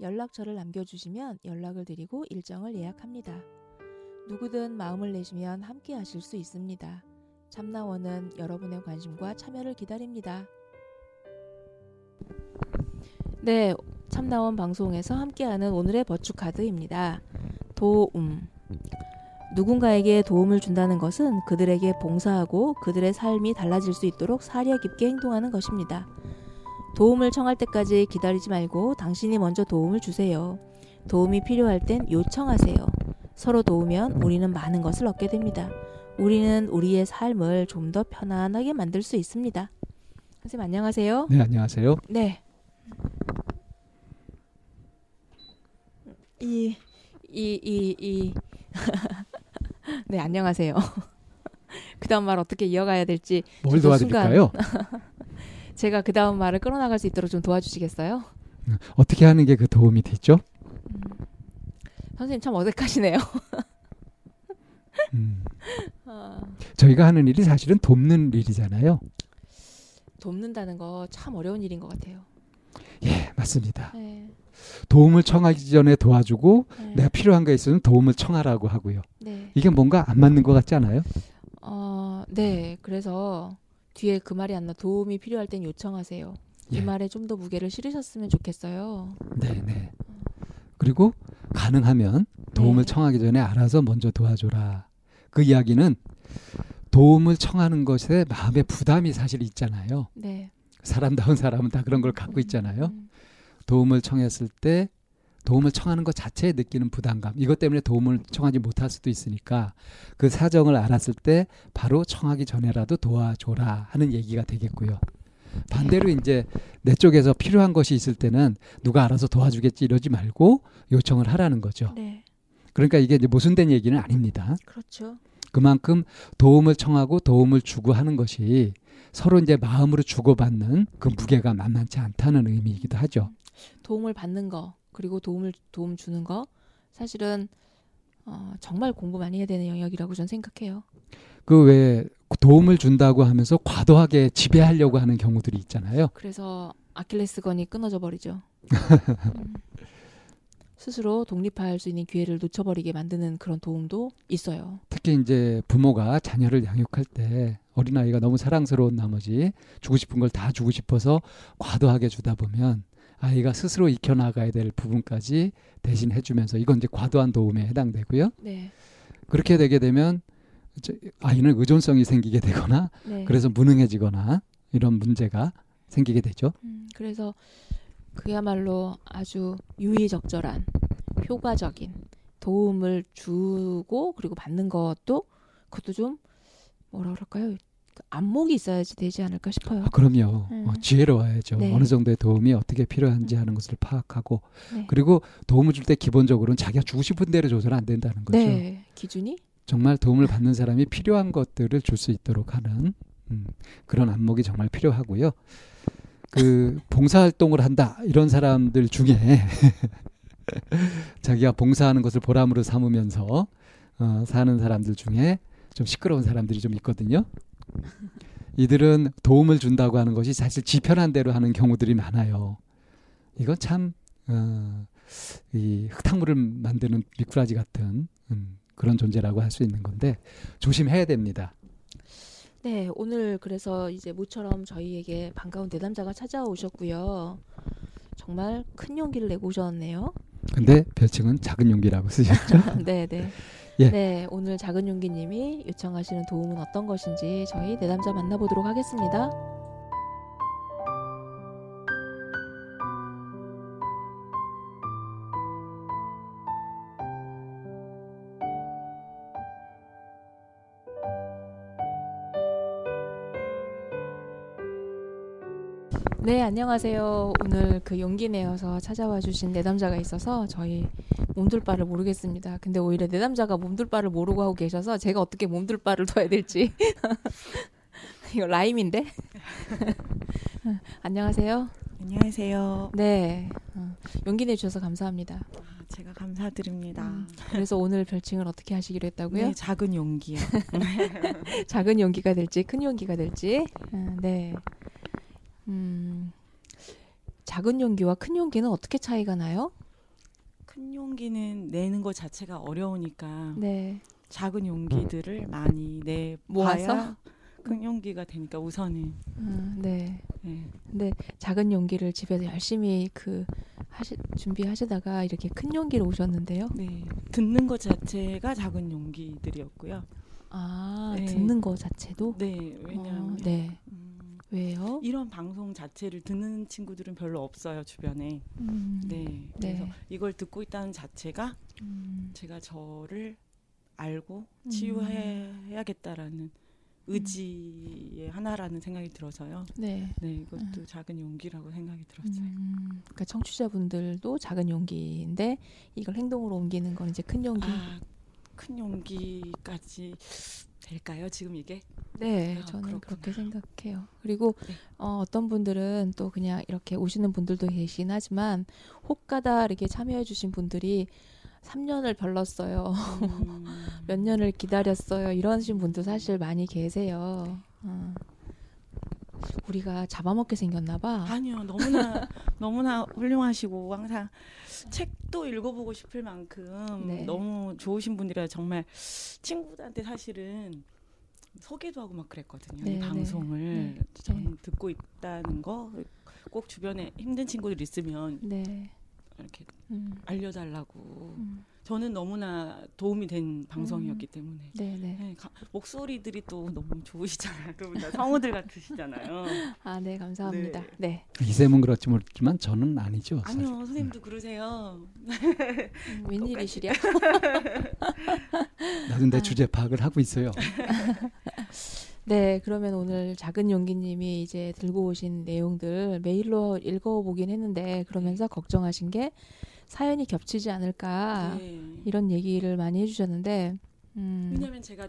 연락처를 남겨주시면 연락을 드리고 일정을 예약합니다. 누구든 마음을 내시면 함께 하실 수 있습니다. 참나원은 여러분의 관심과 참여를 기다립니다. 네, 참나원 방송에서 함께하는 오늘의 버추카드입니다. 도움. 누군가에게 도움을 준다는 것은 그들에게 봉사하고 그들의 삶이 달라질 수 있도록 사려 깊게 행동하는 것입니다. 도움을 청할 때까지 기다리지 말고 당신이 먼저 도움을 주세요. 도움이 필요할 땐 요청하세요. 서로 도우면 우리는 많은 것을 얻게 됩니다. 우리는 우리의 삶을 좀 더 편안하게 만들 수 있습니다. 선생님 안녕하세요. 네, 안녕하세요. 네. 이, 이, 이, 이. 네, 안녕하세요. 그 다음 말 어떻게 이어가야 될지. 뭘 도와드릴까요? 제가 그 다음 말을 끌어나갈 수 있도록 좀 도와주시겠어요? 어떻게 하는 게 그 도움이 되죠? 음, 선생님 참 어색하시네요. 음, 아, 저희가 하는 일이 사실은 돕는 일이잖아요. 돕는다는 거 참 어려운 일인 것 같아요. 예, 맞습니다. 네, 도움을 청하기 전에 도와주고 네, 내가 필요한 거 있으면 도움을 청하라고 하고요. 네. 이게 뭔가 안 맞는 것 같지 않아요? 어, 네. 그래서 뒤에 그 말이 안 나. 도움이 필요할 땐 요청하세요. 이 예. 말에 좀 더 무게를 실으셨으면 좋겠어요. 네, 네. 그리고 가능하면 도움을 네. 청하기 전에 알아서 먼저 도와줘라. 그 이야기는 도움을 청하는 것에 마음의 부담이 사실 있잖아요. 네. 사람다운 사람은 다 그런 걸 갖고 있잖아요. 음, 도움을 청했을 때 도움을 청하는 것 자체에 느끼는 부담감 이것 때문에 도움을 청하지 못할 수도 있으니까 그 사정을 알았을 때 바로 청하기 전에라도 도와줘라 하는 얘기가 되겠고요. 반대로 이제 내 쪽에서 필요한 것이 있을 때는 누가 알아서 도와주겠지 이러지 말고 요청을 하라는 거죠. 네. 그러니까 이게 이제 모순된 얘기는 아닙니다. 그렇죠. 그만큼 도움을 청하고 도움을 주고 하는 것이 서로 이제 마음으로 주고받는 그 무게가 만만치 않다는 의미이기도 하죠. 도움을 받는 거 그리고 도움을 도움 주는 거 사실은 어, 정말 공부 많이 해야 되는 영역이라고 저는 생각해요. 그왜 도움을 준다고 하면서 과도하게 지배하려고 하는 경우들이 있잖아요. 그래서 아킬레스건이 끊어져 버리죠. 음, 스스로 독립할 수 있는 기회를 놓쳐버리게 만드는 그런 도움도 있어요. 특히 이제 부모가 자녀를 양육할 때 어린아이가 너무 사랑스러운 나머지 주고 싶은 걸 다 주고 싶어서 과도하게 주다 보면 아이가 스스로 익혀나가야 될 부분까지 대신 해주면서 이건 이제 과도한 도움에 해당되고요. 네. 그렇게 되게 되면 아이는 의존성이 생기게 되거나 네. 그래서 무능해지거나 이런 문제가 생기게 되죠. 음, 그래서 그야말로 아주 유의적절한 효과적인 도움을 주고 그리고 받는 것도 그것도 좀 뭐라 그럴까요? 그 안목이 있어야지 되지 않을까 싶어요. 아, 그럼요. 음. 어, 지혜로워야죠. 네. 어느 정도의 도움이 어떻게 필요한지 음. 하는 것을 파악하고 네. 그리고 도움을 줄 때 기본적으로는 자기가 주고 싶은 대로 줘서는 안 된다는 거죠. 네, 기준이 정말 도움을 받는 사람이 필요한 것들을 줄 수 있도록 하는 음, 그런 안목이 정말 필요하고요. 그 봉사활동을 한다 이런 사람들 중에 자기가 봉사하는 것을 보람으로 삼으면서 어, 사는 사람들 중에 좀 시끄러운 사람들이 좀 있거든요. 이들은 도움을 준다고 하는 것이 사실 지편한 대로 하는 경우들이 많아요. 이건 참 어, 이 흙탕물을 만드는 미꾸라지 같은 음, 그런 존재라고 할 수 있는 건데 조심해야 됩니다. 네, 오늘 그래서 이제 모처럼 저희에게 반가운 내담자가 찾아오셨고요. 정말 큰 용기를 내고 오셨네요. 근데 별칭은 작은 용기라고 쓰셨죠? 네, 네. 예. 네, 오늘 작은 용기님이 요청하시는 도움은 어떤 것인지 저희 내담자 만나보도록 하겠습니다. 네, 안녕하세요. 오늘 그 용기 내어서 찾아와 주신 내담자가 있어서 저희 몸둘 바를 모르겠습니다. 근데 오히려 내담자가 몸둘 바를 모르고 하고 계셔서 제가 어떻게 몸둘 바를 둬야 될지. 이거 라임인데? 안녕하세요. 안녕하세요. 네. 어, 용기 내주셔서 감사합니다. 아, 제가 감사드립니다. 음, 그래서 오늘 별칭을 어떻게 하시기로 했다고요? 네, 작은 용기요. 작은 용기가 될지 큰 용기가 될지. 아, 네. 음, 작은 용기와 큰 용기는 어떻게 차이가 나요? 큰 용기는 내는 것 자체가 어려우니까 네. 작은 용기들을 많이 내 모아서? 큰 용기가 되니까 우선은 아, 네. 네. 근데 작은 용기를 집에서 열심히 그 하시, 준비하시다가 이렇게 큰 용기로 오셨는데요. 네, 듣는 것 자체가 작은 용기들이었고요. 아, 네. 듣는 거 자체도? 네, 왜냐하면 어, 네. 음, 왜요? 이런 방송 자체를 듣는 친구들은 별로 없어요 주변에. 음, 네, 네. 그래서 이걸 듣고 있다는 자체가 음, 제가 저를 알고 음. 치유해야겠다라는 의지의 하나라는 생각이 들어서요. 네. 네, 이것도 작은 용기라고 생각이 들었어요. 음, 그러니까 청취자분들도 작은 용기인데 이걸 행동으로 옮기는 건 이제 큰 용기. 아, 큰 용기까지 될까요? 지금 이게? 네, 아, 저는 그렇구나. 그렇게 생각해요. 그리고 네. 어, 어떤 분들은 또 그냥 이렇게 오시는 분들도 계시긴 하지만 혹가다 이렇게 참여해주신 분들이 3년을 별렀어요. 음, 몇 년을 기다렸어요. 이러신 분도 사실 많이 계세요. 어. 우리가 잡아먹게 생겼나 봐. 아니요, 너무나 너무나 훌륭하시고 항상 책도 읽어보고 싶을 만큼 네. 너무 좋으신 분들이라 정말 친구들한테 사실은 소개도 하고 막 그랬거든요. 네, 이 네. 방송을 네. 전 듣고 있다는 거 꼭 주변에 힘든 친구들 있으면 네. 이렇게 음, 알려달라고. 음. 저는 너무나 도움이 된 방송이었기 때문에. 네, 네. 네, 가- 목소리들이 또 너무 좋으시잖아요. 두분 다 성우들 같으시잖아요. 아, 네, 감사합니다. 네. 이쌤은 그렇지 모르지만 저는 아니죠. 사실. 아니요, 선생님도 그러세요. 음, 웬일이시랴? 나도 내 아. 주제 파악을 하고 있어요. 네, 그러면 오늘 작은 용기님이 이제 들고 오신 내용들 메일로 읽어보긴 했는데 그러면서 걱정하신 게 사연이 겹치지 않을까 네. 이런 얘기를 많이 해주셨는데, 음, 왜냐면 제가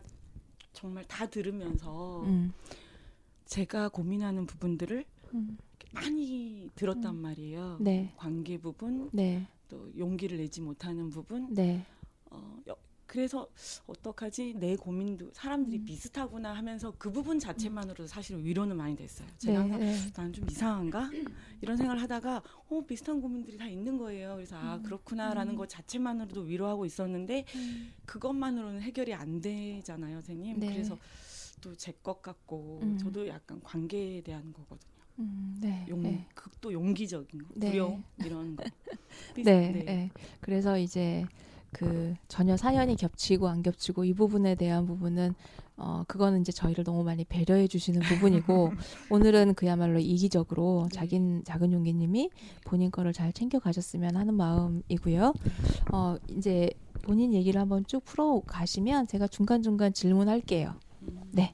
정말 다 들으면서 음, 제가 고민하는 부분들을 음, 많이 들었단 음. 말이에요. 네. 관계 부분, 네, 또 용기를 내지 못하는 부분. 네, 어, 여- 그래서 어떡하지 내 고민도 사람들이 음. 비슷하구나 하면서 그 부분 자체만으로도 사실은 위로는 많이 됐어요. 제가 네, 항상 네, 난좀 이상한가 이런 생각을 하다가 어 비슷한 고민들이 다 있는 거예요. 그래서 아 음. 그렇구나라는 음. 것 자체만으로도 위로하고 있었는데 그것만으로는 해결이 안 되잖아요, 선생님. 네. 그래서 또 제 것 같고 음. 저도 약간 관계에 대한 거거든요. 음, 네, 용, 네. 극도 용기적인 거, 네. 두려움 이런 거. 네, 네. 네. 그래서 이제 그 전혀 사연이 겹치고 안 겹치고 이 부분에 대한 부분은 어 그거는 이제 저희를 너무 많이 배려해 주시는 부분이고 오늘은 그야말로 이기적으로 네. 작은 작은 용기님이 본인 거를 잘 챙겨 가셨으면 하는 마음이고요. 어 이제 본인 얘기를 한번 쭉 풀어 가시면 제가 중간 중간 질문할게요. 음. 네.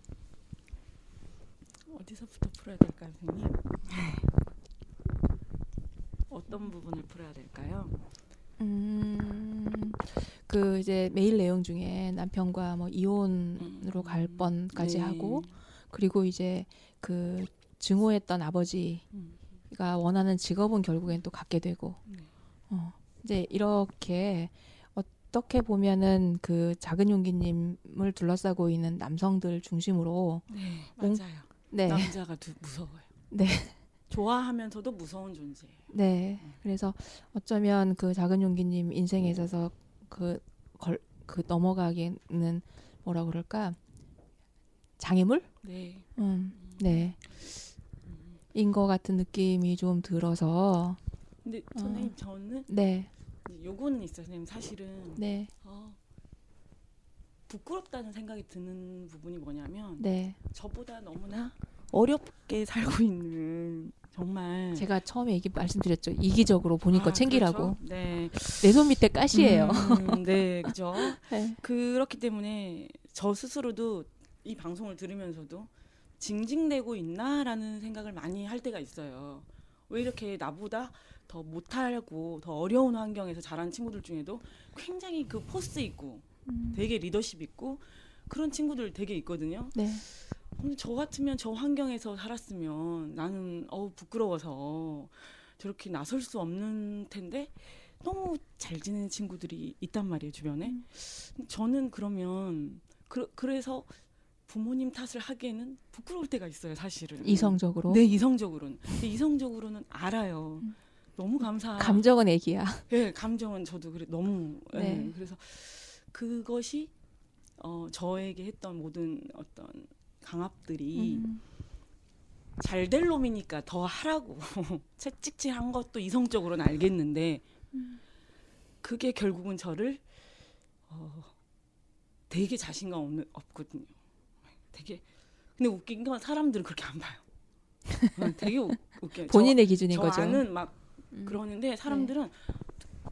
어디서부터 풀어야 될까요, 선생님? 어떤 부분을 풀어야 될까요? 음, 그 이제 메일 내용 중에 남편과 뭐 이혼으로 음. 갈 뻔까지 네. 하고 그리고 이제 그 증오했던 아버지가 음. 원하는 직업은 결국엔 또 갖게 되고 네. 어, 이제 이렇게 어떻게 보면은 그 작은 용기님을 둘러싸고 있는 남성들 중심으로 네, 음. 맞아요. 네, 남자가 두, 무서워요. 네. 좋아하면서도 무서운 존재예요. 네. 그래서 어쩌면 그 작은 용기님 인생에 있어서 그, 걸, 그 넘어가기는 뭐라 그럴까? 장애물? 네. 음, 네. 인것 같은 느낌이 좀 들어서, 근데 어. 선생님 저는 네, 요거는 있어요. 선생님 사실은 네, 어, 부끄럽다는 생각이 드는 부분이 뭐냐면 네. 저보다 너무나 어렵게 살고 있는 정말 제가 처음에 얘기 말씀드렸죠. 이기적으로 본인 거 아, 챙기라고. 그렇죠? 네. 내손 밑에 가시예요. 음, 네, 그죠. 네. 그렇기 때문에 저 스스로도 이 방송을 들으면서도 징징대고 있나라는 생각을 많이 할 때가 있어요. 왜 이렇게 나보다 더 못하고 더 어려운 환경에서 자란 친구들 중에도 굉장히 그 포스 있고 음. 되게 리더십 있고 그런 친구들 되게 있거든요. 네. 저 같으면 저 환경에서 살았으면 나는 어우 부끄러워서 저렇게 나설 수 없는 텐데 너무 잘 지내는 친구들이 있단 말이에요 주변에. 음. 저는 그러면 그, 그래서 부모님 탓을 하기에는 부끄러울 때가 있어요 사실은. 이성적으로. 네 이성적으로는. 근데 이성적으로는 알아요. 음. 너무 감사. 감정은 애기야. 예, 감정은 저도 그래 너무 예, 네. 그래서 그것이 어 저에게 했던 모든 어떤 강압들이 음. 잘될 놈이니까 더 하라고 채찍질한 것도 이성적으로는 알겠는데 음. 그게 결국은 저를 어 되게 자신감 없는 없거든요. 되게 근데 웃긴 건 사람들은 그렇게 안 봐요. 어, 되게 웃, 웃겨요. 본인의 기준인 저, 거죠. 저 아는 막 음. 그러는데 사람들은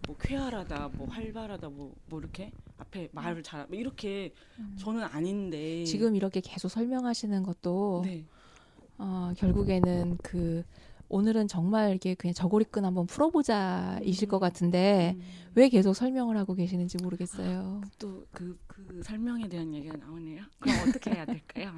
뭐 쾌활하다, 뭐 활발하다, 뭐, 뭐 이렇게 앞에 말을 잘, 뭐 이렇게 음. 저는 아닌데 지금 이렇게 계속 설명하시는 것도 네. 어, 결국에는 그 오늘은 정말 이게 그냥 저고리끈 한번 풀어보자이실 것 같은데 음, 왜 계속 설명을 하고 계시는지 모르겠어요. 또그 그 설명에 대한 얘기가 나오네요. 그럼 어떻게 해야 될까요?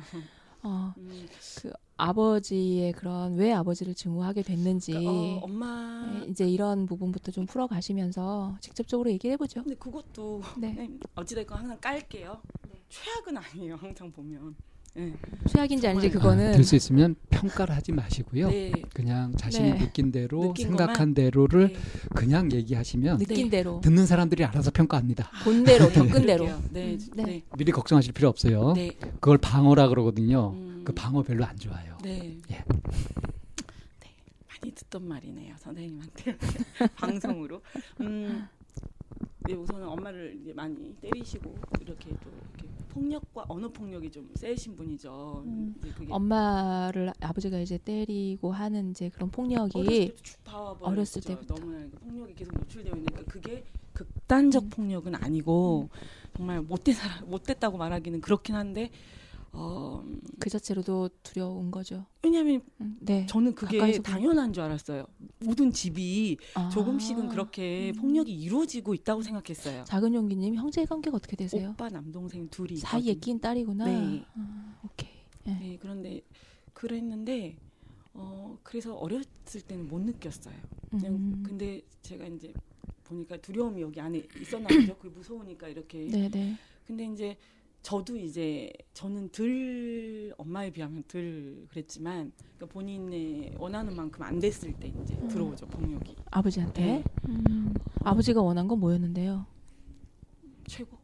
어, 음, 그 아버지의 그런 왜 아버지를 증오하게 됐는지 그러니까, 어, 엄마 네, 이제 이런 부분부터 좀 풀어가시면서 직접적으로 얘기해 보죠. 근데 그것도 네. 네, 어찌됐건 항상 깔게요. 최악은 아니에요. 항상 보면. 네. 최악인지 아닌지. 그거는 될수 있으면 평가를 하지 마시고요. 네. 그냥 자신이 네. 느낀 대로 느낀 생각한 것만? 대로를 네. 그냥 얘기하시면 느낀 네. 대로 듣는 사람들이 알아서 평가합니다. 본 대로 겪은 대로. 네. 음, 네. 네. 네. 미리 걱정하실 필요 없어요. 네. 그걸 방어라 그러거든요. 음, 그 방어 별로 안 좋아요. 네. 예. 네. 많이 듣던 말이네요. 선생님한테. 방송으로. 음. 네, 우선은 엄마를 이제 많이 때리시고 이렇게 또 이렇게 폭력과 언어 폭력이 좀 세신 분이죠. 음. 엄마를 아버지가 이제 때리고 하는 이제 그런 어렸을 폭력이. 어렸을 때부터. 너무나 그 폭력이 계속 노출되어 있으니까 그게 극단적 음. 폭력은 아니고 정말 못된 사람 못됐다고 말하기는 그렇긴 한데 어 그 자체로도 두려운 거죠. 왜냐하면 음, 네. 저는 그게. 당연한 줄 알았어요. 모든 집이 아. 조금씩은 그렇게 음. 폭력이 이루어지고 있다고 생각했어요. 작은 용기님 형제 관계가 어떻게 되세요? 오빠 남동생 둘이 사이에. 낀 딸이구나. 네. 아, 오케이. 네. 네, 그런데 그랬는데 어 그래서 어렸을 때는 못 느꼈어요. 그냥 음. 근데 제가 이제 보니까 두려움이 여기 안에 있었나 보죠. 그게 무서우니까 이렇게. 네, 네. 근데 이제 저도 이제 저는 덜 엄마에 비하면 덜 그랬지만 그러니까 본인의 원하는 만큼 안 됐을 때 이제 음. 들어오죠 폭력이 아버지한테. 네. 음. 아버지가 원한 건 뭐였는데요? 최고.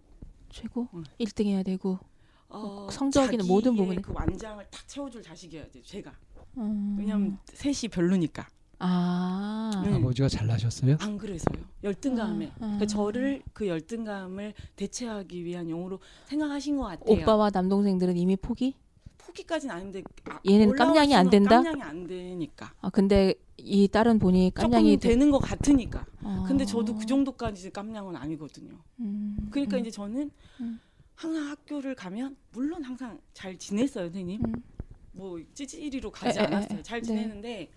최고? 응. 1등 해야 되고. 어, 성적이나 모든 부분에. 그 완장을 탁 채워줄 자식이어야 돼 제가. 음. 왜냐면 셋이 별로니까. 아. 네. 아버지가 잘나셨어요? 안 그래서요. 열등감에. 아, 아. 그러니까 저를 그 열등감을 대체하기 위한 용어로 생각하신 것 같아요. 오빠와 남동생들은 이미 포기? 포기까지는 아닌데 아, 얘는 깜냥이 안 된다? 깜냥이 안 되니까. 아 근데 이 딸은 보니 깜냥이 조금 되는 것 같으니까. 아. 근데 저도 그 정도까지 깜냥은 아니거든요. 음. 그러니까 음. 이제 저는 음. 항상 학교를 가면 물론 항상 잘 지냈어요, 선생님. 음. 뭐 찌질이로 가지 에, 에, 않았어요. 에, 잘 네. 지내는데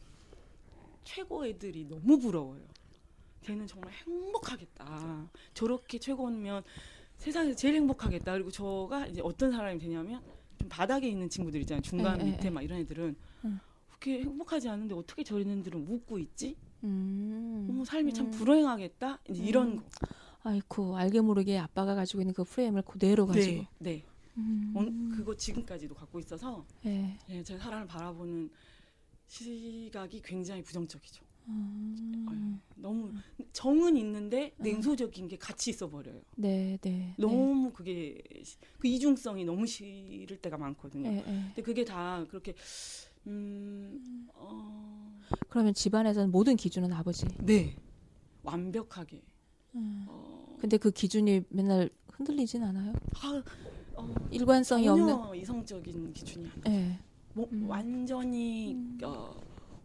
최고 애들이 너무 부러워요. 걔는 정말 행복하겠다. 저렇게 최고면 세상에서 제일 행복하겠다. 그리고 저가 이제 어떤 사람이 되냐면 좀 바닥에 있는 친구들 있잖아요. 중간 에, 에, 밑에 에. 막 이런 애들은 음. 그렇게 행복하지 않은데 어떻게 저런 애들은 웃고 있지? 음. 어머 삶이 참 음. 불행하겠다. 이제 이런 음. 거. 아이쿠 알게 모르게 아빠가 가지고 있는 그 프레임을 그대로 가지고. 네, 네. 음. 어, 그거 지금까지도 갖고 있어서 네. 예, 제가 사람을 바라보는 시각이 굉장히 부정적이죠. 음. 너무 정은 있는데 냉소적인 게 같이 있어 버려요. 네, 네. 네. 너무 그게 시- 그 이중성이 너무 싫을 때가 많거든요. 네, 네. 근데 그게 다 그렇게 음, 어, 그러면 집안에서는 모든 기준은 아버지. 네 완벽하게. 음. 어, 근데 그 기준이 맨날 흔들리진 않아요? 아, 어, 일관성이 없는. 이성적인 기준이 아니에요. 네. 뭐, 음. 완전히 음. 어,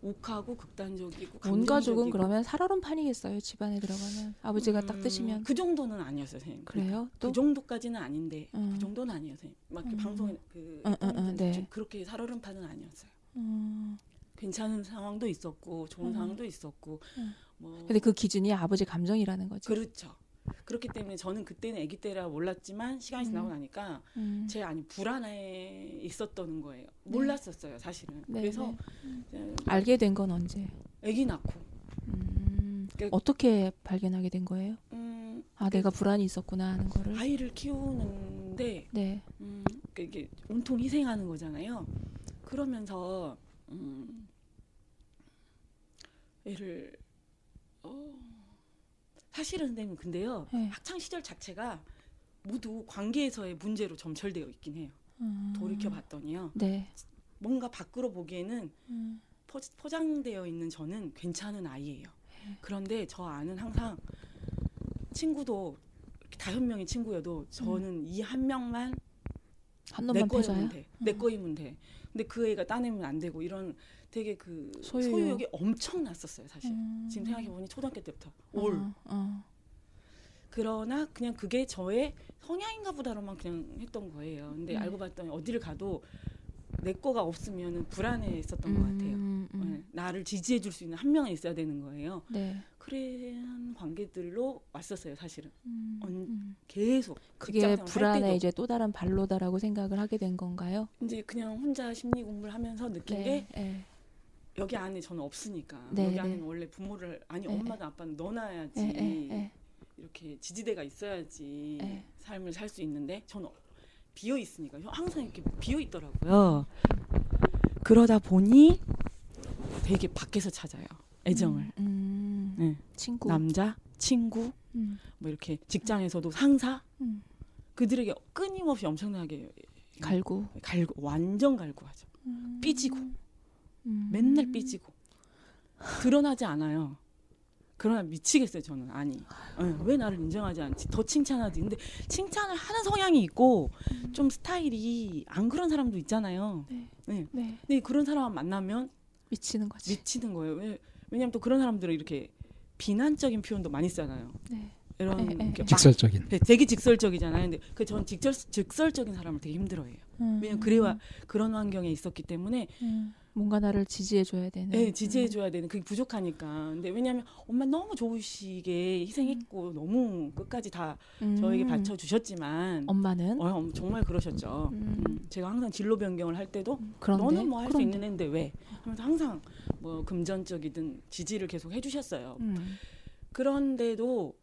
욱하고 극단적이고 온 가족은. 그러면 살얼음판이겠어요. 집안에 들어가면 아버지가 딱 음, 뜨시면 그 정도는 아니었어요, 선생님. 그래요? 또 그 정도까지는 아닌데 음. 그 정도는 선생님. 막 음. 방송에 그 응, 응, 응, 네. 좀 그렇게 살얼음판은 아니었어요. 음. 괜찮은 상황도 있었고 좋은 음. 상황도 있었고 음. 뭐 근데 그 기준이 아버지 감정이라는 거죠. 그렇죠. 그렇기 때문에 저는 그때는 아기 때라 몰랐지만 시간이 지나고 음. 나니까 음. 제 안이 불안해 있었던 거예요. 몰랐었어요, 사실은. 네, 그래서 네. 알게 된 건 언제? 아기 낳고 음. 그- 어떻게 발견하게 된 거예요? 음, 아, 내가 불안이 있었구나 하는 거를. 아이를 키우는데 네. 음, 그러니까 이게 온통 희생하는 거잖아요. 그러면서 음, 애를 어, 사실은 선생님 근데요 네. 학창 시절 자체가 모두 관계에서의 문제로 점철되어 있긴 해요. 음. 돌이켜 봤더니요 네. 뭔가 밖으로 보기에는 음. 포, 포장되어 있는 저는 괜찮은 아이예요. 네. 그런데 저 아는 항상 친구도 다섯 명의 친구여도 저는 이한 명만 한내 거이면? 돼. 내 음. 거이면 돼. 근데 그 애가 따내면 안 되고 이런 되게 그 소유욕. 소유욕. 이 엄청 났었어요, 사실. 음. 지금 생각해 보니 초등학교 때부터 올. 어, 어. 그러나 그냥 그게 저의 성향인가 보다로만 그냥 했던 거예요. 근데 음. 알고 봤더니 어디를 가도 내 거가 없으면 불안해했었던 것 같아요. 음, 음. 네, 나를 지지해 줄 수 있는 한 명은 있어야 되는 거예요. 네. 그런 관계들로 왔었어요, 사실은. 음, 언- 음. 계속. 그게 불안의. 이제 또 다른 발로다라고 생각을 하게 된 건가요? 이제 그냥 혼자 심리 공부를 하면서 느낀 게 네. 네. 여기 안에 저는 없으니까 네, 여기 네. 안에는 원래 부모를 아니 네, 엄마든 아빠는 넣어놔야지 네, 네, 네. 이렇게 지지대가 있어야지 네. 삶을 살 수 있는데 저는 비어 있으니까 항상 이렇게 비어 있더라고요. 그러다 보니 되게 밖에서 찾아요 애정을 음, 음. 네. 친구. 남자 친구 음, 뭐 이렇게 직장에서도 상사 음. 그들에게 끊임없이 엄청나게 갈구. 갈고 완전 갈구하죠. 음. 삐지고 음. 맨날 삐지고 드러나지 않아요. 그러나 미치겠어요 저는 아니 예, 왜 나를 인정하지 않지 더 칭찬하지 근데 칭찬을 하는 성향이 있고 좀 스타일이 안 그런 사람도 있잖아요 네. 네. 네. 근데 그런 사람 만나면 미치는 거지. 미치는 거예요 왜, 왜냐면 또 그런 사람들은 이렇게 비난적인 표현도 많이 쓰잖아요 네. 이런 에, 에, 막 직설적인. 네, 되게 직설적이잖아요 근데 그 전 직설 직설적인 사람을 되게 힘들어해요 음. 왜냐면 그래와 그런 환경에 있었기 때문에 음. 뭔가 나를 지지해 줘야 되는. 네, 지지해줘야 되는 그게 부족하니까. 근데 왜냐하면 엄마 너무 좋으시게 희생했고 너무 끝까지 다 음. 저에게 바쳐주셨지만 엄마는 어, 엄- 정말 그러셨죠. 음. 음, 제가 항상 진로 변경을 할 때도 그런데 너는 뭐 할 수. 있는 애인데 왜? 하면서 항상 뭐 금전적이든 지지를 계속 해주셨어요. 음. 그런데도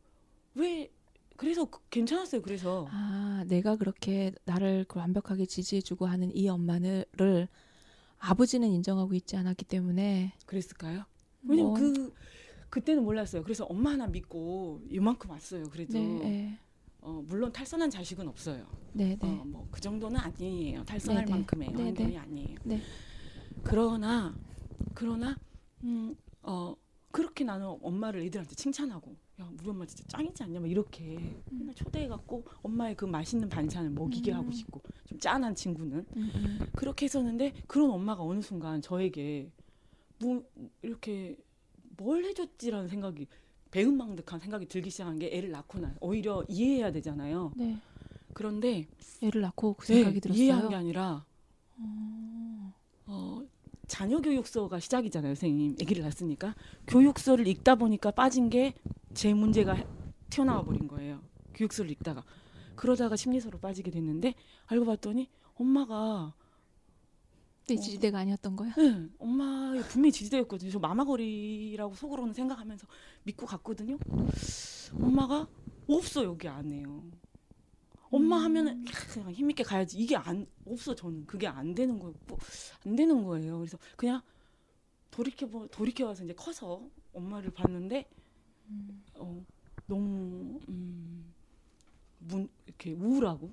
왜 그래서 그- 괜찮았어요. 그래서 아, 내가 그렇게 나를 그 완벽하게 지지해주고 하는 이 엄마를 아버지는 인정하고 있지 않았기 때문에 그랬을까요? 왜냐면 뭐, 그 그때는 몰랐어요. 그래서 엄마 하나 믿고 이만큼 왔어요. 그래도 네, 네, 어, 물론 탈선한 자식은 없어요. 네, 네. 어, 뭐그 정도는 아니에요. 탈선할 네, 네. 만큼의 네, 환경이 네. 아니에요. 네. 그러나 그러나 음, 어 그렇게 나는 엄마를 애들한테 칭찬하고 야 우리 엄마 진짜 짱이지 않냐 막 이렇게 맨날 초대해갖고 엄마의 그 맛있는 반찬을 먹이게 음. 하고 싶고 좀 짠한 친구는 음, 음. 그렇게 했었는데 그런 엄마가 어느 순간 저에게 뭐 이렇게 뭘 해줬지라는 생각이 배은망덕한 생각이 들기 시작한 게 애를 낳고 나 오히려 이해해야 되잖아요. 네. 그런데 애를 낳고 그 생각이 네, 들었어요. 이해한 게 아니라 어, 어, 자녀 교육서가 시작이잖아요, 선생님. 아기를 낳았으니까 교육서를 읽다 보니까 빠진 게 제 문제가 튀어나와 버린 거예요. 교육서를 읽다가 그러다가 심리서로 빠지게 됐는데 알고 봤더니 엄마가 내 지지대가 아니었던 거야? 네, 엄마 분명히 지지대였거든요. 저 마마거리라고 속으로는 생각하면서 믿고 갔거든요. 엄마가 없어 여기 안에요. 엄마 하면은 그냥 힘있게 가야지 이게 안 없어 저는 그게 안 되는 거예요. 뭐, 안 되는 거예요. 그래서 그냥 돌이켜 보 돌이켜 와서 이제 커서 엄마를 봤는데 어, 너무 음, 문, 이렇게 우울하고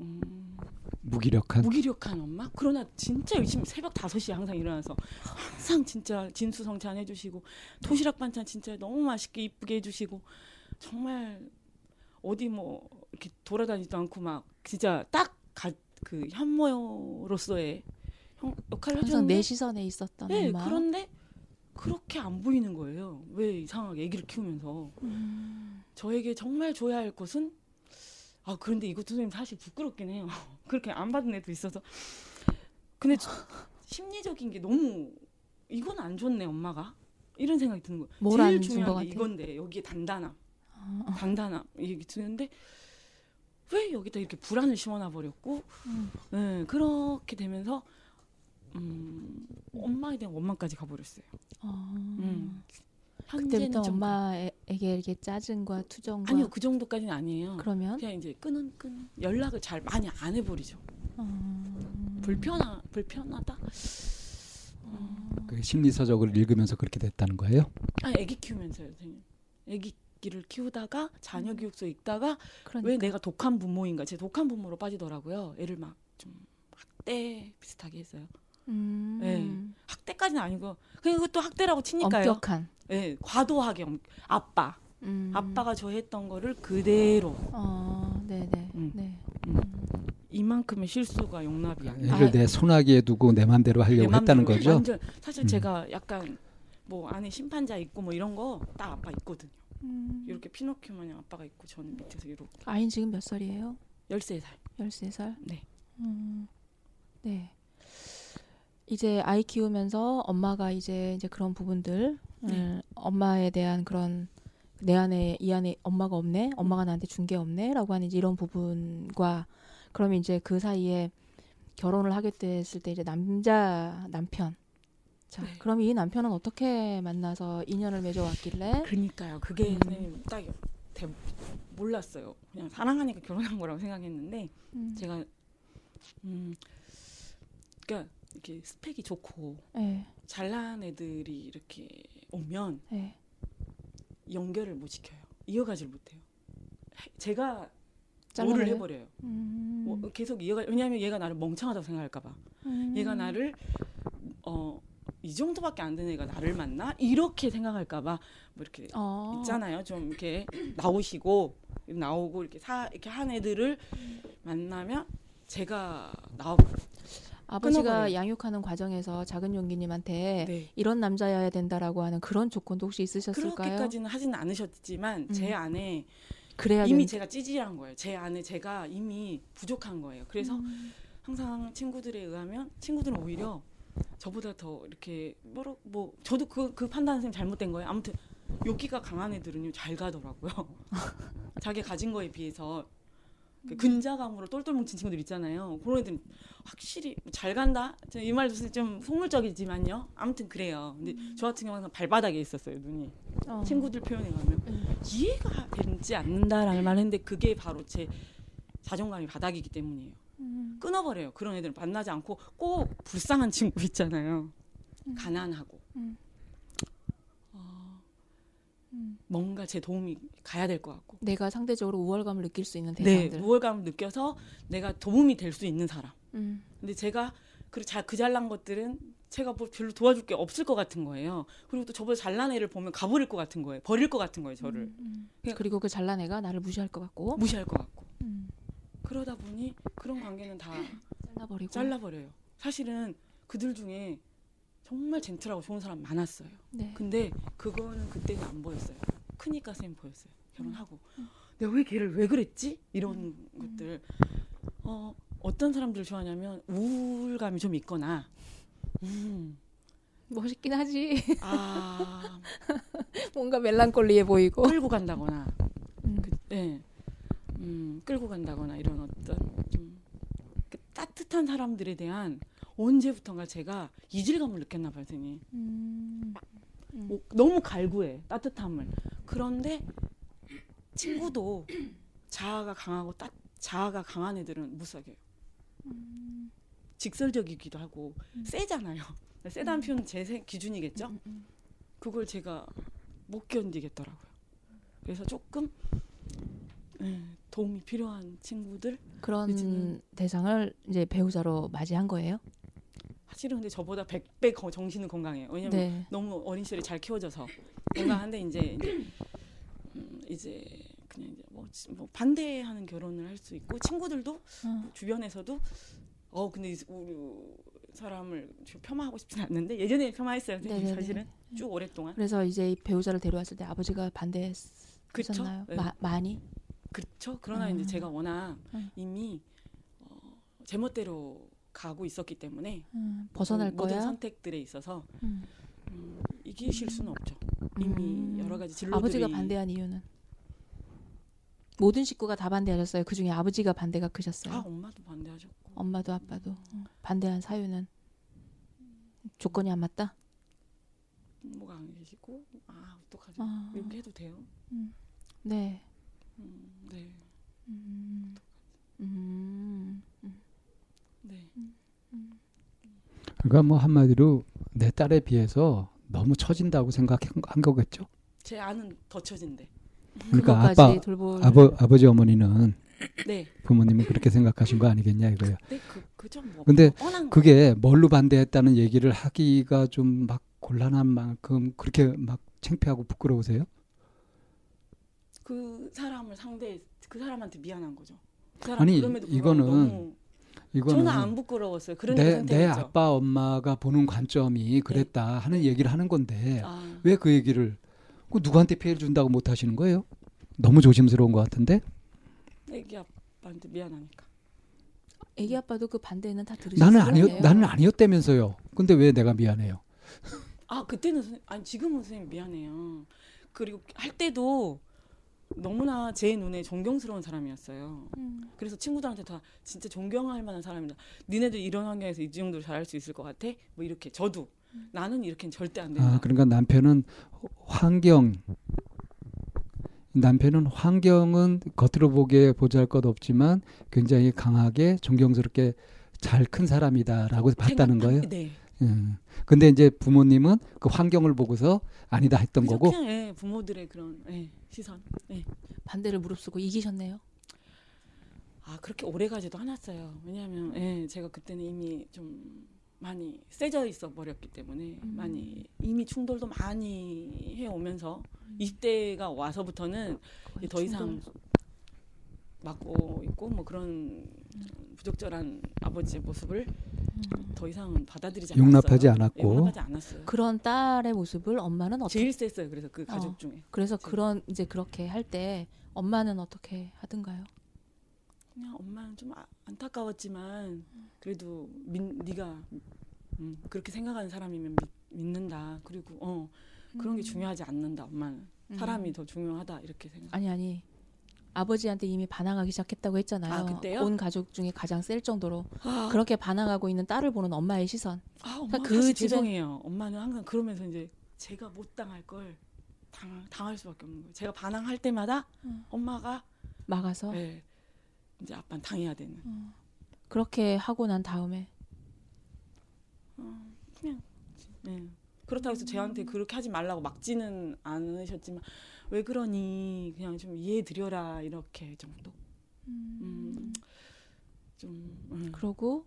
음, 무기력한. 무기력한 엄마? 그러나 진짜 열심히 새벽 5시에 항상 일어나서 항상 진짜 진수성찬 해주시고 도시락 반찬 진짜 너무 맛있게 이쁘게 해주시고 정말 어디 뭐 이렇게 돌아다니지도 않고 막 진짜 딱그 현모로서의 형 역할을 항상 내 시선에 있었던 네, 엄마. 그런데 그렇게 안 보이는 거예요. 왜 이상하게 아기를 키우면서 음. 저에게 정말 줘야 할 것은 아 그런데 이것도 선생님 사실 부끄럽긴 해요. 그렇게 안 받은 애도 있어서 근데 저- 심리적인 게 너무 이건 안 좋네 엄마가 이런 생각이 드는 거예요. 뭘 제일 중요한 것 게? 이건데 여기에 단단함, 아, 단단함 이게 드는데 왜 여기다 이렇게 불안을 심어놔 버렸고 음. 네, 그렇게 되면서 음, 엄마에 대한 원망까지 가버렸어요. 어. 음. 그때부터 엄마에게 이렇게 짜증과 투정과 아니요 그 정도까지는 아니에요. 그러면 그냥 이제 끄는 끈 연락을 잘 많이 안 해버리죠. 어. 불편하 불편하다. 그 심리서적을 읽으면서 그렇게 됐다는 거예요. 아 아기 키우면서요, 선생님. 아기 끼를 키우다가 자녀 음. 교육소 읽다가 그러니까 왜 내가 독한 부모인가? 제 독한 부모로 빠지더라고요. 애를 막 좀 학대 비슷하게 했어요. 음. 네. 학대까지는 아니고 그냥 이것도 학대라고 치니까요. 엄격한. 예, 과도하게 엄- 아빠 음. 아빠가 저 했던 거를 그대로 어, 네네. 음. 네. 음. 이만큼의 실수가 용납이 안 돼. 애를 내 손아귀에 두고 내 맘대로 내 하려고 맘대로 했다는 거죠. 완전 사실 음. 제가 약간 뭐 안에 심판자 있고 뭐 이런 거 딱 아빠 있거든요. 음. 이렇게 피노키오 마냥 아빠가 있고 저는 밑에서 이렇게 아이는 지금 몇 살이에요? 13살. 13살? 네. 음. 네. 이제 아이 키우면서 엄마가 이제 이제 그런 부분들 네. 음, 엄마에 대한 그런 내 안에 이 안에 엄마가 없네 엄마가 나한테 준 게 없네라고 하는 이제 이런 부분과 그러면 이제 그 사이에 결혼을 하게 됐을 때 이제 남자 남편 자 네. 그럼 이 남편은 어떻게 만나서 인연을 맺어왔길래 그러니까요. 그게 음. 딱 대, 몰랐어요. 그냥 사랑하니까 결혼한 거라고 생각했는데 음, 제가 음 그러니까 이렇게 스펙이 좋고 예, 잘난 애들이 이렇게 오면 예. 연결을 못 시켜요. 이어가질 못해요. 해- 제가 뭐를? 해버려요. 음, 뭐 계속 이어가 왜냐하면 얘가 나를 멍청하다고 생각할까봐. 음. 얘가 나를 어 이 정도밖에 안 되는 애가 나를 만나 이렇게 생각할까봐 뭐 이렇게 어. 있잖아요. 좀 이렇게 나오시고 나오고 이렇게 사 이렇게 한 애들을 만나면 제가 나와 아버지가 끊어버려요. 양육하는 과정에서 작은 용기님한테 네. 이런 남자여야 된다라고 하는 그런 조건도 혹시 있으셨을까요? 그렇게까지는 하지는 않으셨지만 제 음. 안에 그래야 이미 되는- 제가 찌질한 거예요. 제 안에 제가 이미 부족한 거예요. 그래서 음. 항상 친구들에 의하면 친구들은 오히려 저보다 더 이렇게 뭐로 뭐 저도 그 그 판단 선생님 잘못된 거예요. 아무튼 욕기가 강한 애들은요 잘 가더라고요. 자기 가진 거에 비해서 그 근자감으로 똘똘 뭉친 친구들 있잖아요. 그런 애들은 확실히 잘 간다. 저이 말도 좀 속물적이지만요. 아무튼 그래요. 근데 저 같은 경우는 발바닥에 있었어요 눈이. 어. 친구들 표현에 가면 음. 이해가 되지 않는다라는 말 했는데 그게 바로 제 자존감이 바닥이기 때문이에요. 음. 끊어버려요. 그런 애들 만나지 않고 꼭 불쌍한 친구 있잖아요. 가난하고 음. 어, 음. 뭔가 제 도움이 가야 될 것 같고. 내가 상대적으로 우월감을 느낄 수 있는 네, 대상들. 우월감을 느껴서 내가 도움이 될 수 있는 사람. 음. 근데 제가 그, 자, 그 잘난 것들은 제가 뭐 별로 도와줄 게 없을 것 같은 거예요. 그리고 또 저보다 잘난 애를 보면 가버릴 것 같은 거예요. 버릴 것 같은 거예요, 저를. 음. 그냥- 그리고 그 잘난 애가 나를 무시할 것 같고 무시할 것 같고. 음. 그러다 보니 그런 관계는 다 잘라버리고. 잘라버려요. 사실은 그들 중에 정말 젠틀하고 좋은 사람 많았어요. 네. 근데 그거는 그때는 안 보였어요. 크니까 쌤 보였어요. 결혼하고 음. 내가 왜 걔를 왜 그랬지? 이런 것들 어 어떤 사람들 좋아하냐면 우울감이 좀 있거나 음, 멋있긴 하지. 아 뭔가 멜랑콜리해 보이고. 끌고 간다거나 음. 그, 예, 음, 끌고 간다거나 이런 어떤 좀그 따뜻한 사람들에 대한 언제부턴가 제가 이질감을 느꼈나 봐요, 선생님. 음. 음. 오, 너무 갈구해 따뜻함을 그런데 친구도 자아가 강하고 따, 자아가 강한 애들은 못 사귀어요 음. 직설적이기도 하고 음. 세잖아요 세다는 표현 제 세- 기준이겠죠 음, 음. 그걸 제가 못 견디겠더라고요 그래서 조금 예, 도움이 필요한 친구들 그런 요즘은- 대상을 이제 배우자로 맞이한 거예요? 사실은 근데 저보다 100배 거- 정신은 건강해요 왜냐면 네. 너무 어린 시절에 잘 키워져서 건강한데 이제 이제, 음, 이제 그냥 이제 뭐, 지- 뭐 반대하는 결혼을 할 수 있고 친구들도 어. 주변에서도 어 근데 이- 우리 사람을 저 폄하하고 싶지는 않는데 예전에 폄하했어요. 네네네. 사실은 쭉 오랫동안. 그래서 이제 이 배우자를 데려왔을 때 아버지가? 반대했었나요? 네. 마, 많이? 그렇죠. 그러나 음. 이제 제가 워낙 음. 이미 어, 제멋대로 가고 있었기 때문에 음, 벗어날 모든 거야. 선택들에 있어서 음. 음, 이기실 수는 없죠. 이미 음. 여러 가지 진로들이 아버지가 반대한 이유는 모든 식구가 다 반대하셨어요. 그 중에 아버지가 반대가 크셨어요. 아 엄마도 반대하셨고 엄마도 아빠도 어, 반대한 사유는 조건이 안 맞다. 뭐가 안 계시고 아 어떡하지? 아, 이렇게 해도 돼요? 네. 음, 네, 음, 음, 네. 그러니까 뭐 한마디로 내 딸에 비해서 너무 처진다고 생각한 거겠죠. 제 아는 더 처진데. 그러니까 아빠 돌볼 아버 아버지 어머니는 네, 부모님은 그렇게 생각하신 거 아니겠냐 이거예요. 네, 그 그죠 뭐. 근데 거. 그게 뭘로 반대했다는 얘기를 하기가 좀 막 곤란한 만큼 그렇게 막 창피하고 부끄러우세요? 그 사람을 상대 그 사람한테 미안한 거죠. 그 사람 아니, 그럼에도 이거는 불구하고 너무 저는 안 이거는 부끄러웠어요. 그러니까 내, 선택했죠. 내 아빠 엄마가 보는 관점이 그랬다 하는 얘기를 하는 건데 아, 왜그 얘기를 그 누구한테 피해를 준다고 못 하시는 거예요? 너무 조심스러운 것 같은데 애기 아빠한테 미안하니까. 애기 아빠도 그 반대는 다 들으셨어요. 나는 아니었 나는 아니었다면서요. 근데 왜 내가 미안해요? 아 그때는 선생- 아니 지금은 선생님 미안해요. 그리고 할 때도 너무나 제 눈에 존경스러운 사람이었어요. 음, 그래서 친구들한테 다 진짜 존경할 만한 사람이다. 니네들 이런 환경에서 이 정도로 잘할 수 있을 것 같아? 뭐 이렇게 저도 나는 이렇게는 절대 안 된다. 아 그러니까 남편은 환경 남편은 환경은 겉으로 보기에 보잘것 없지만 굉장히 강하게 존경스럽게 잘 큰 사람이다라고 봤다는 생각- 거예요. 네. 음. 근데 이제 부모님은 그 환경을 보고서 아니다 했던 그죠? 거고 그냥 예, 부모들의 그런 예, 시선. 예. 반대를 무릅쓰고 이기셨네요. 아 그렇게 오래 가지도 않았어요. 왜냐하면 예, 제가 그때는 이미 좀 많이 세져 있어 버렸기 때문에 음. 많이 이미 충돌도 많이 해 오면서 20대가 와서부터는 더 이상 맞고 있고 뭐 그런 부적절한 아버지의 모습을 더 이상은 받아들이지 않았어요. 용납하지 않았고. 예, 용납하지 않았어요. 그런 딸의 모습을 엄마는 어떻게? 제일 셌어요. 그래서 그 가족 어. 중에 그래서 제가. 그런 이제 그렇게 할 때 엄마는 어떻게 하든가요? 그냥 엄마는 좀 아- 안타까웠지만 그래도 민, 네가 음, 그렇게 생각하는 사람이면 믿, 믿는다. 그리고 어 그런 게 중요하지 않는다. 엄마는 음. 사람이 더 중요하다 이렇게 생각. 아니 아니 아버지한테 이미 반항하기 시작했다고 했잖아요. 아, 그때요? 온 가족 중에 가장 셀 정도로 아, 그렇게 반항하고 있는 딸을 보는 엄마의 시선. 아 엄마 그그 집에- 죄송해요. 엄마는 항상 그러면서 이제 제가 못 당할 걸 당, 당할 수밖에 없는 거예요. 제가 반항할 때마다 음. 엄마가 막아서 예, 이제 아빠는 당해야 되는. 그렇게 하고 난 다음에 예. 그렇다고 해서 쟤한테 그렇게 하지 말라고 막지는 않으셨지만 왜 그러니 그냥 좀 이해해 드려라 이렇게 정도. 음, 좀 음. 그러고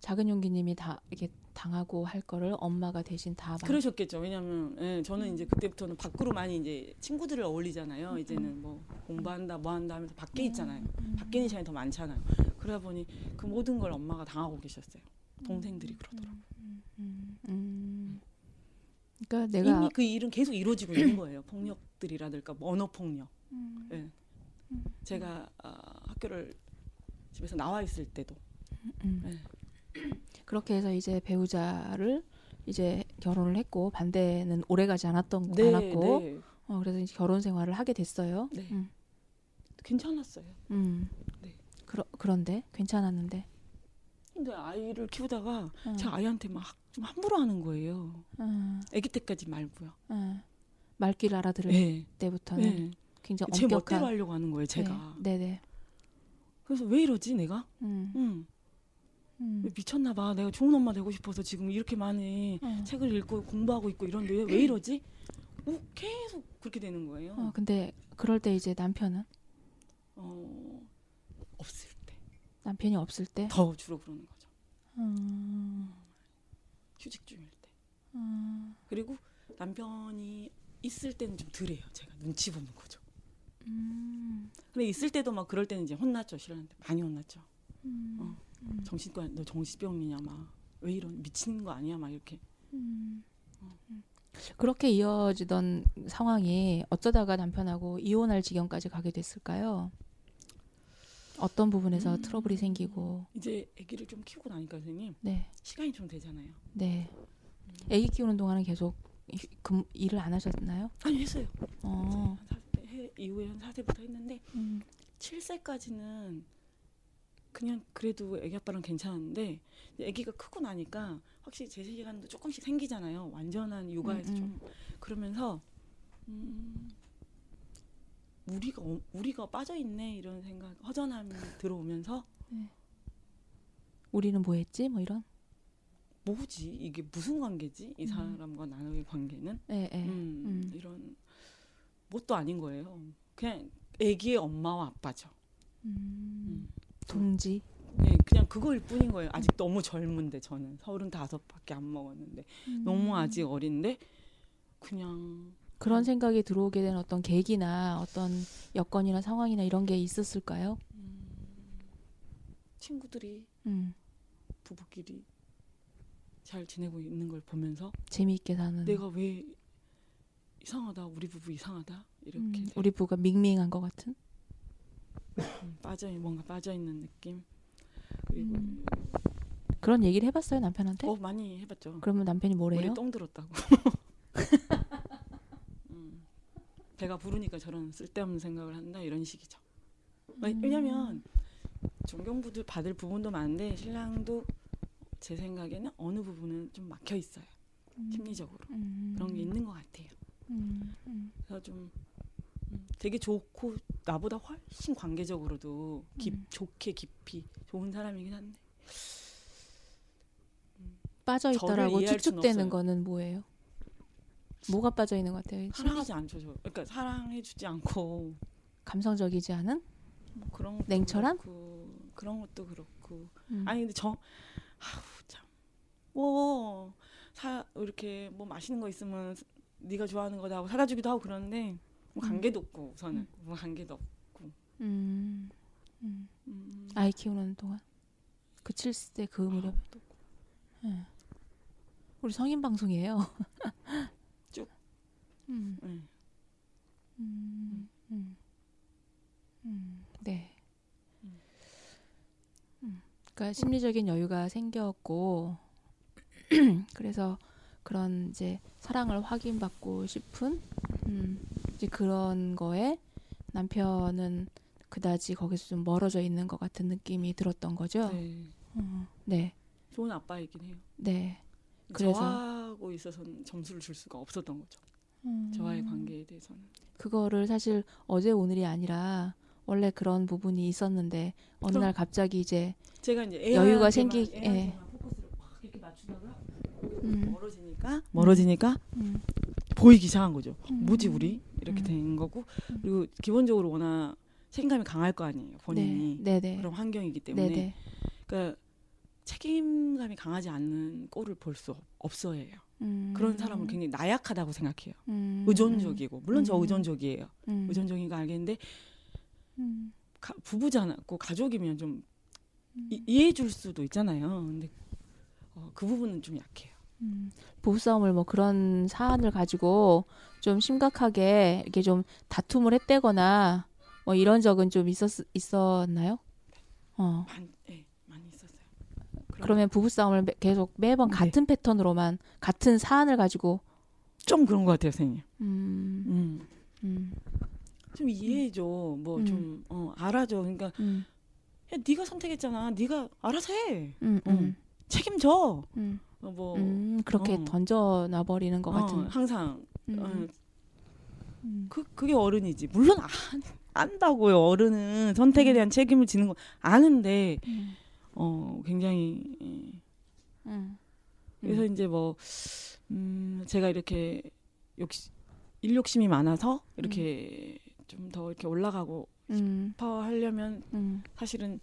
작은 용기님이 다 이렇게 당하고 할 거를 엄마가 대신 다 막. 그러셨겠죠. 왜냐면 예, 저는 이제 그때부터는 밖으로 많이 이제 친구들을 어울리잖아요. 이제는 뭐 공부한다 뭐 한다 하면서 밖에 있잖아요. 밖에 있는 시간이 더 많잖아요. 그러다 보니 그 모든 걸 엄마가 당하고 계셨어요. 동생들이 그러더라고요. 음, 음. 그러니까 내가 이미 그 일은 계속 이루어지고 있는 거예요. 폭력들이라든가 뭐 언어 폭력. 음. 예. 제가 아, 학교를 집에서 나와 있을 때도 음. 네. 그렇게 해서 이제 배우자를 이제 결혼을 했고 반대는 오래 가지 않았던 네, 않았고 네, 어, 그래서 이제 결혼 생활을 하게 됐어요. 네. 음. 괜찮았어요. 음. 네. 그러, 그런데 괜찮았는데. 근데 아이를 키우다가 음. 제 아이한테 막 좀 함부로 하는 거예요. 음, 아기 때까지 말고요. 음. 말귀를 알아들을 네. 때부터는 네. 굉장히 제 멋대로 엄격한. 하려고 하는 거예요, 제가. 네, 네. 그래서 왜 이러지, 내가? 음, 미쳤나 봐. 내가 좋은 엄마 되고 싶어서 지금 이렇게 많이 어. 책을 읽고 공부하고 있고 이런데 왜, 왜 이러지? 어, 계속 그렇게 되는 거예요. 어, 근데 그럴 때 이제 남편은 어, 없을 때. 남편이 없을 때. 더 주로 그러는 거죠. 음, 휴직 중일 때. 음, 그리고 남편이 있을 때는 좀 덜해요. 제가 눈치 보는 거죠. 음, 근데 있을 때도 막 그럴 때는 이제 혼났죠. 싫어하는데 많이 혼났죠. 음, 어. 음. 정신과 너 정신병이냐 막 왜 이런 미치는 거 아니야 막 이렇게 음. 그렇게 이어지던 상황이 어쩌다가 남편하고 이혼할 지경까지 가게 됐을까요? 어떤 부분에서 음. 트러블이 생기고 이제 아기를 좀 키우고 나니까 선생님 네, 시간이 좀 되잖아요. 네. 아기 키우는 동안은 계속 이- 금, 일을 안 하셨나요? 아니 했어요. 어, 사- 해, 이후에 한 4세부터 했는데 음, 7세까지는 그냥 그래도 애기 아빠랑 괜찮은데 애기가 크고 나니까 확실히 제 시간도 조금씩 생기잖아요. 완전한 육아에서 음, 좀 그러면서 음, 우리가 어- 우리가 빠져 있네 이런 생각 허전함이 들어오면서 우리는 뭐 했지? 뭐 이런? 뭐지 이게 무슨 관계지 이 음. 사람과 나의 관계는 네, 네. 음, 음. 이런 뭣도 아닌 거예요. 그냥 애기의 엄마와 아빠죠. 음, 동지. 네, 그냥 그거일 뿐인 거예요. 아직 너무 젊은데 저는 서른 다섯밖에 안 먹었는데 너무 아직 어린데 그냥 그런 생각이 들어오게 된 어떤 계기나 어떤 여건이나 상황이나 이런 게 있었을까요? 친구들이 음, 부부끼리 잘 지내고 있는 걸 보면서 재미있게 사는. 내가 왜 이상하다 우리 부부 이상하다 이렇게 음, 우리 부가 밍밍한 것 같은. 음, 빠져 뭔가 빠져 있는 느낌 그리고 음. 그런 얘기를 해봤어요 남편한테? 어 많이 해봤죠. 그러면 남편이 뭐래요? 똥 들었다고. 음, 배가 부르니까 저런 쓸데없는 생각을 한다 이런 식이죠. 왜- 음. 왜냐면 존경부들 받을 부분도 많은데 신랑도 제 생각에는 어느 부분은 좀 막혀 있어요. 심리적으로 음. 그런 게 있는 것 같아요. 음, 음. 그래서 좀 음, 되게 좋고 나보다 훨씬 관계적으로도 깊, 음. 좋게 깊이 좋은 사람이긴 한데 빠져 순 추측되는. 거는 뭐예요? 뭐가 빠져 있는 것 같아요? 사랑하지 않죠. 저. 그러니까 사랑해주지 않고 감성적이지 않은? 뭐 그런 것도 냉철한? 그렇고, 그런 것도 그렇고 음. 아니 근데 저 아우 참 뭐 사 이렇게 뭐 맛있는 거 있으면 네가 좋아하는 거다 하고 사다 주기도 하고 그러는데 뭐 음. 관계도 없고 우선은 뭐 관계도 없고 음. 음. 음, 아이 키우는 동안 그 7세 그 무렵 아무것도 없고. 예. 우리 성인 방송이에요. 쭉. 음. 네. 음. 음. 음. 네. 음. 음. 그러니까 심리적인 여유가 생겼고 그래서 그런 이제 사랑을 확인받고 싶은 음, 이제 그런 거에 남편은 그다지 거기서 좀 멀어져 있는 것 같은 느낌이 들었던 거죠. 네. 음, 네, 좋은 아빠이긴 해요. 네. 그래서- 저하고 있어서는 점수를 줄 수가 없었던 거죠. 음, 저와의 관계에 대해서는. 그거를 사실 어제 오늘이 아니라 원래 그런 부분이 있었는데 어느. 날 갑자기 이제 제가 이제 여유가 생기- 포커스를 막 이렇게 맞추다가 음, 멀어지니까 멀어지니까 음, 보이기 시작한 거죠. 음. 뭐지 우리 이렇게 음. 된 거고 음. 그리고 기본적으로 워낙 책임감이 강할 거 아니에요 본인이 네, 네, 네, 그런 환경이기 때문에 네, 네. 그러니까 책임감이 강하지 않는 꼴을 볼 수 없어해요. 음, 그런 사람은 굉장히 나약하다고 생각해요. 음, 의존적이고 물론 저 음. 의존적이에요. 음, 의존적인 거 알겠는데 음, 가, 부부잖아고 가족이면 좀 음. 이, 이해해줄 수도 있잖아요. 근데 어, 그 부분은 좀 약해요. 음, 부부싸움을 뭐 그런 사안을 가지고 좀 심각하게 이렇게 좀 다툼을 했대거나 뭐 이런 적은 좀 있었 있었나요? 어. 많이, 예. 그러면 부부싸움을 매- 계속 매번 네. 같은 패턴으로만 같은 사안을 가지고 좀 그런 것 같아요, 선생님. 음, 음. 음, 좀 이해해줘. 뭐 음. 좀 어, 알아줘. 그러니까 음, 야, 네가 선택했잖아. 네가 알아서 해. 음, 음, 책임져. 음, 어, 뭐 음, 그렇게 어. 던져 놔 버리는 것 어, 같은. 항상 음, 어, 음, 그 그게 어른이지. 물론 안, 안다고요. 어른은 선택에 대한 책임을 지는 거 아는데 음, 어 굉장히 예. 음, 그래서 이제 뭐 음, 제가 이렇게 욕심 일욕심이 많아서 이렇게 좀더 이렇게 올라가고 음, 싶어 하려면 음. 사실은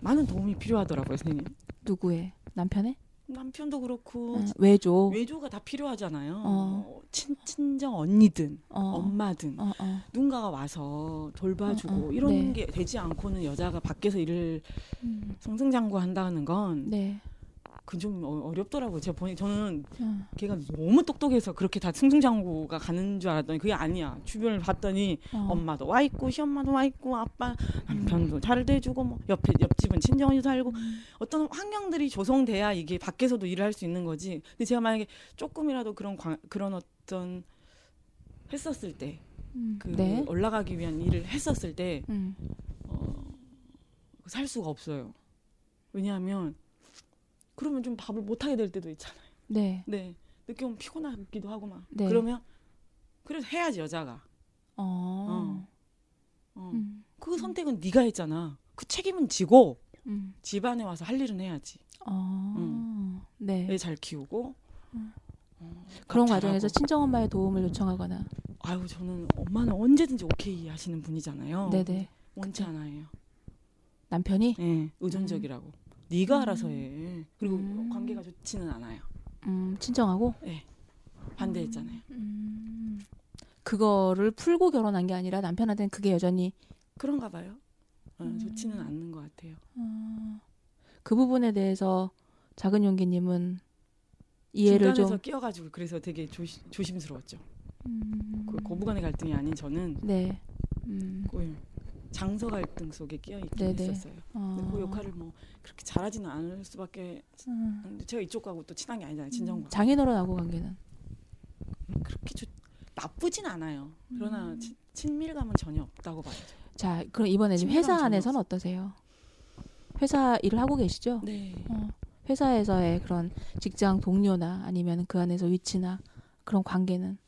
많은 도움이 필요하더라고요, 선생님. 누구의 남편의 남편도 그렇고 어, 외조. 외조가 다 필요하잖아요. 어. 뭐 친, 친정 언니든 어, 엄마든 어, 어. 누군가가 와서 돌봐주고 어, 어. 이런 네. 게 되지 않고는 여자가 밖에서 일을 음, 승승장구한다는 건 네. 그좀 어렵더라고요. 제가 보니 저는 음. 걔가 너무 똑똑해서 그렇게 다 승승장구가 가는 줄 알았더니 그게 아니야. 주변을 봤더니 어. 엄마도 와 있고 시엄마도 와 있고 아빠 남편도 잘 대주고 뭐 옆에 옆집은 친정이 살고 어떤 환경들이 조성돼야 이게 밖에서도 일을 할 수 있는 거지. 근데 제가 만약에 조금이라도 그런 관, 그런 어떤 했었을 때그 음. 네. 올라가기 위한 일을 했었을 때 음. 어, 살 수가 없어요. 왜냐하면 그러면 좀 밥을 못 하게 될 때도 있잖아요. 네. 네. 늦게 오면 피곤하기도 하고 막. 네. 그러면 그래도 해야지 여자가. 어. 어. 음. 그 선택은 네가 했잖아. 그 책임은 지고 음. 집안에 와서 할 일은 해야지. 어. 네. 애 잘 키우고. 음. 어, 그런 밥 과정에서. 친정 엄마의 도움을 요청하거나. 아유 저는 엄마는 언제든지 오케이 하시는 분이잖아요. 네네. 원치 그때. 않아요. 남편이 네, 의존적이라고. 네가 음. 알아서 해. 그리고 음. 관계가 좋지는 않아요. 음, 친정하고 네. 반대했잖아요. 음. 그거를 풀고 결혼한 게 아니라 남편한테는 그게 여전히 그런가 봐요. 어, 음. 좋지는 않는 것 같아요. 어, 그 부분에 대해서 작은 용기님은 이해를 중간에서 좀 끼어가지고 그래서 되게 조시, 조심스러웠죠. 음. 그 고부간의 갈등이 아닌 저는 네. 음. 그 장서 갈등 속에 끼어 있긴 네네. 했었어요. 어. 그 역할을 뭐 그렇게 잘하지는 않을 수밖에. 음. 근데 제가 이쪽하고 또 친한 게 아니잖아요. 친정과. 장인어른하고 관계는 그렇게 좋, 나쁘진 않아요. 그러나 음. 친, 친밀감은 전혀 없다고 봐요. 자 그럼 이번에 지금 회사 안에서는 어떠세요? 회사 일을 하고 계시죠? 네. 어, 회사에서의 그런 직장 동료나 아니면 그 안에서 위치나 그런 관계는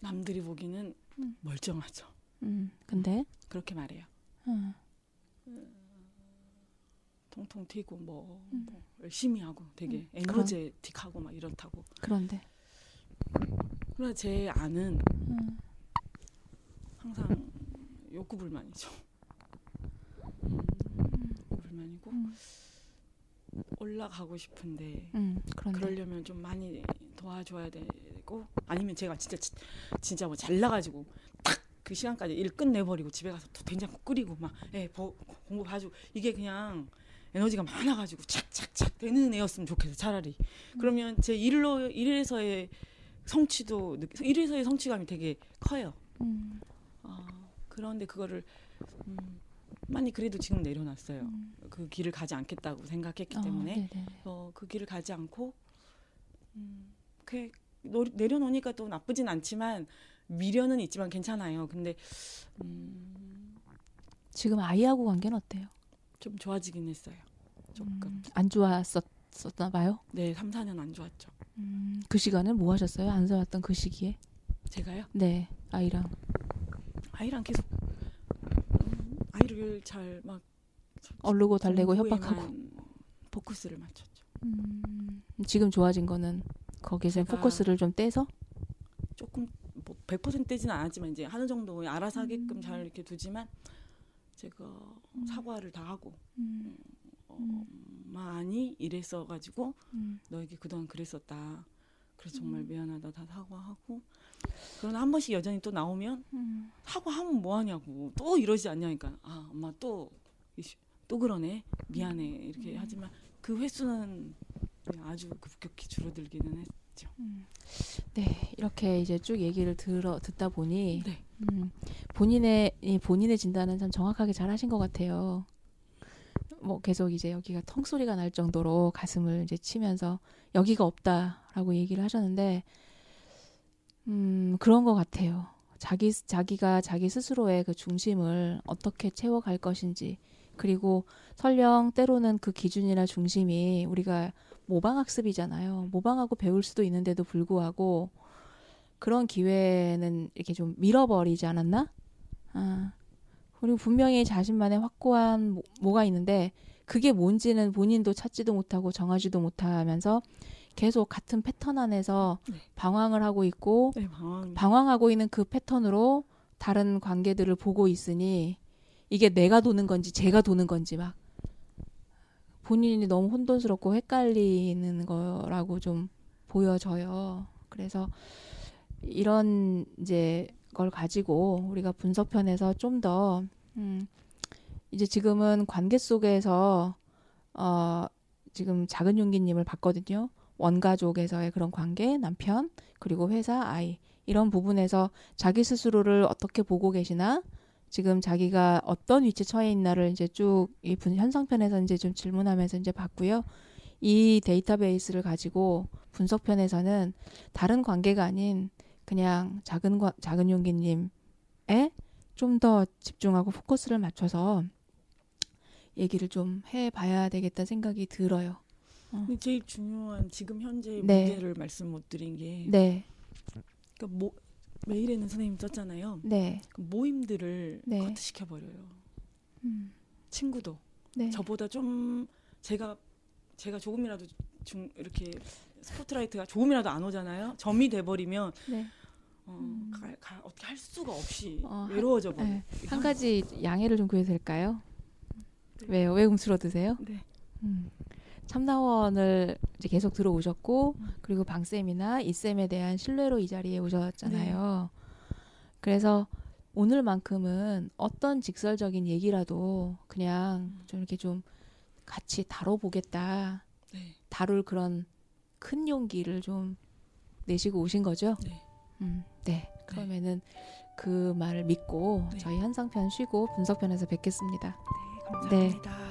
남들이 보기는 음. 멀쩡하죠. 음 근데 그렇게 말해요. 음, 통통 튀고 뭐, 음. 뭐 열심히 하고 되게 음, 에너제틱하고 막 이렇다고. 그런데 그러나 제 아는 음, 항상 욕구 불만이죠. 음, 욕구 불만이고 음. 올라가고 싶은데 음, 그러려면 좀 많이 도와줘야 되고 아니면 제가 진짜 지- 진짜 뭐 잘 나가지고 딱 그 시간까지 일 끝내버리고 집에 가서 또 된장국 끓이고 막 예, 버- 공부 봐주고 이게 그냥 에너지가 많아가지고 착착착 되는 애였으면 좋겠어 차라리 그러면 제 일로 일에서의 성취도 느- 일에서의 성취감이 되게 커요. 음, 아, 그런데 그거를 음, 많이 그래도 지금 내려놨어요. 음. 그 길을 가지 않겠다고 생각했기 어, 때문에. 어, 그 길을 가지 않고 음, 그 노- 내려놓으니까 또 나쁘진 않지만 미련은 있지만 괜찮아요. 근데 음, 지금 아이하고 관계는 어때요? 좀 좋아지긴 했어요. 조금. 음, 안 좋았었나 봐요. 네, 3, 4년 안 좋았죠. 음, 그 시간은 뭐 하셨어요? 안 좋았던 그 시기에? 제가요? 네, 아이랑. 아이랑 계속 음, 아이를 잘 막 얼르고 달래고 협박하고. 포커스를 맞췄죠. 음, 지금 좋아진 거는 거기서 포커스를 좀 떼서? 조금 뭐100% 떼지는 않았지만 이제 하는 정도 알아서 하게끔 음. 잘 이렇게 두지만 제가 사과를 다 하고 음, 어, 많이 이랬어 가지고 음, 너에게 그동안 그랬었다. 그래서 정말 음. 미안하다. 다 사과하고. 그러나 한 번씩 여전히 또 나오면 음, 사과하면 뭐 하냐고. 또 이러지 않냐니까. 아 엄마 또또 그러네. 미안해. 이렇게 음. 하지만 그 횟수는 아주 급격히 줄어들기는 했 죠. 음. 네, 이렇게 이제 쭉 얘기를 들어 듣다 보니 네. 음, 본인의 이 본인의 진단은 참 정확하게 잘 하신 것 같아요. 뭐 계속 이제 여기가 텅 소리가 날 정도로 가슴을 이제 치면서 여기가 없다라고 얘기를 하셨는데 음 그런 것 같아요. 자기 자기가 자기 스스로의 그 중심을 어떻게 채워갈 것인지 그리고 설령 때로는 그 기준이나 중심이 우리가 모방학습이잖아요. 모방하고 배울 수도 있는데도 불구하고 그런 기회는 이렇게 좀 밀어버리지 않았나? 아, 그리고 분명히 자신만의 확고한 뭐, 뭐가 있는데 그게 뭔지는 본인도 찾지도 못하고 정하지도 못하면서 계속 같은 패턴 안에서 네. 방황을 하고 있고 네, 방황. 방황하고 있는 그 패턴으로 다른 관계들을 보고 있으니 이게 내가 도는 건지 제가 도는 건지 막 본인이 너무 혼돈스럽고 헷갈리는 거라고 좀 보여져요. 그래서 이런 이제 걸 가지고 우리가 분석편에서 좀 더 음, 이제 지금은 관계 속에서 어 지금 작은 용기님을 봤거든요. 원가족에서의 그런 관계, 남편, 그리고 회사, 아이. 이런 부분에서 자기 스스로를 어떻게 보고 계시나, 지금 자기가 어떤 위치에 처해 있나를 이제 쭉 이 현상편에서 이제 좀 질문하면서 이제 봤고요. 이 데이터베이스를 가지고 분석편에서는 다른 관계가 아닌 그냥 작은 과- 작은 용기님에 좀 더 집중하고 포커스를 맞춰서 얘기를 좀 해봐야 되겠다 생각이 들어요. 근데 제일 중요한 지금 현재 네. 문제를 말씀 못 드린 게 네, 그러니까 모, 메일에는 선생님 썼잖아요. 네, 그 모임들을 네. 커트 시켜버려요. 음, 친구도 네, 저보다 좀 제가 제가 조금이라도 중 이렇게 스포트라이트가 조금이라도 안 오잖아요. 점이 돼버리면 네. 어, 음. 가, 가- 어떻게 할 수가 없이 어, 한- 외로워져 버려. 네. 한 가지 양해를 좀 구해도 될까요? 왜요? 왜 움츠러 드세요? 네. 음. 참나원을 이제 계속 들어오셨고 음. 그리고 방 쌤이나 이 쌤에 대한 신뢰로 이 자리에 오셨잖아요. 그래서 오늘만큼은 어떤 직설적인 얘기라도 그냥 좀 이렇게 좀 같이 다뤄보겠다. 네. 다룰 그런 큰 용기를 좀 내시고 오신 거죠? 네. 음, 네. 그러면은 그 말을 믿고 네. 저희 한상편 쉬고 분석편에서 뵙겠습니다. 네, 감사합니다.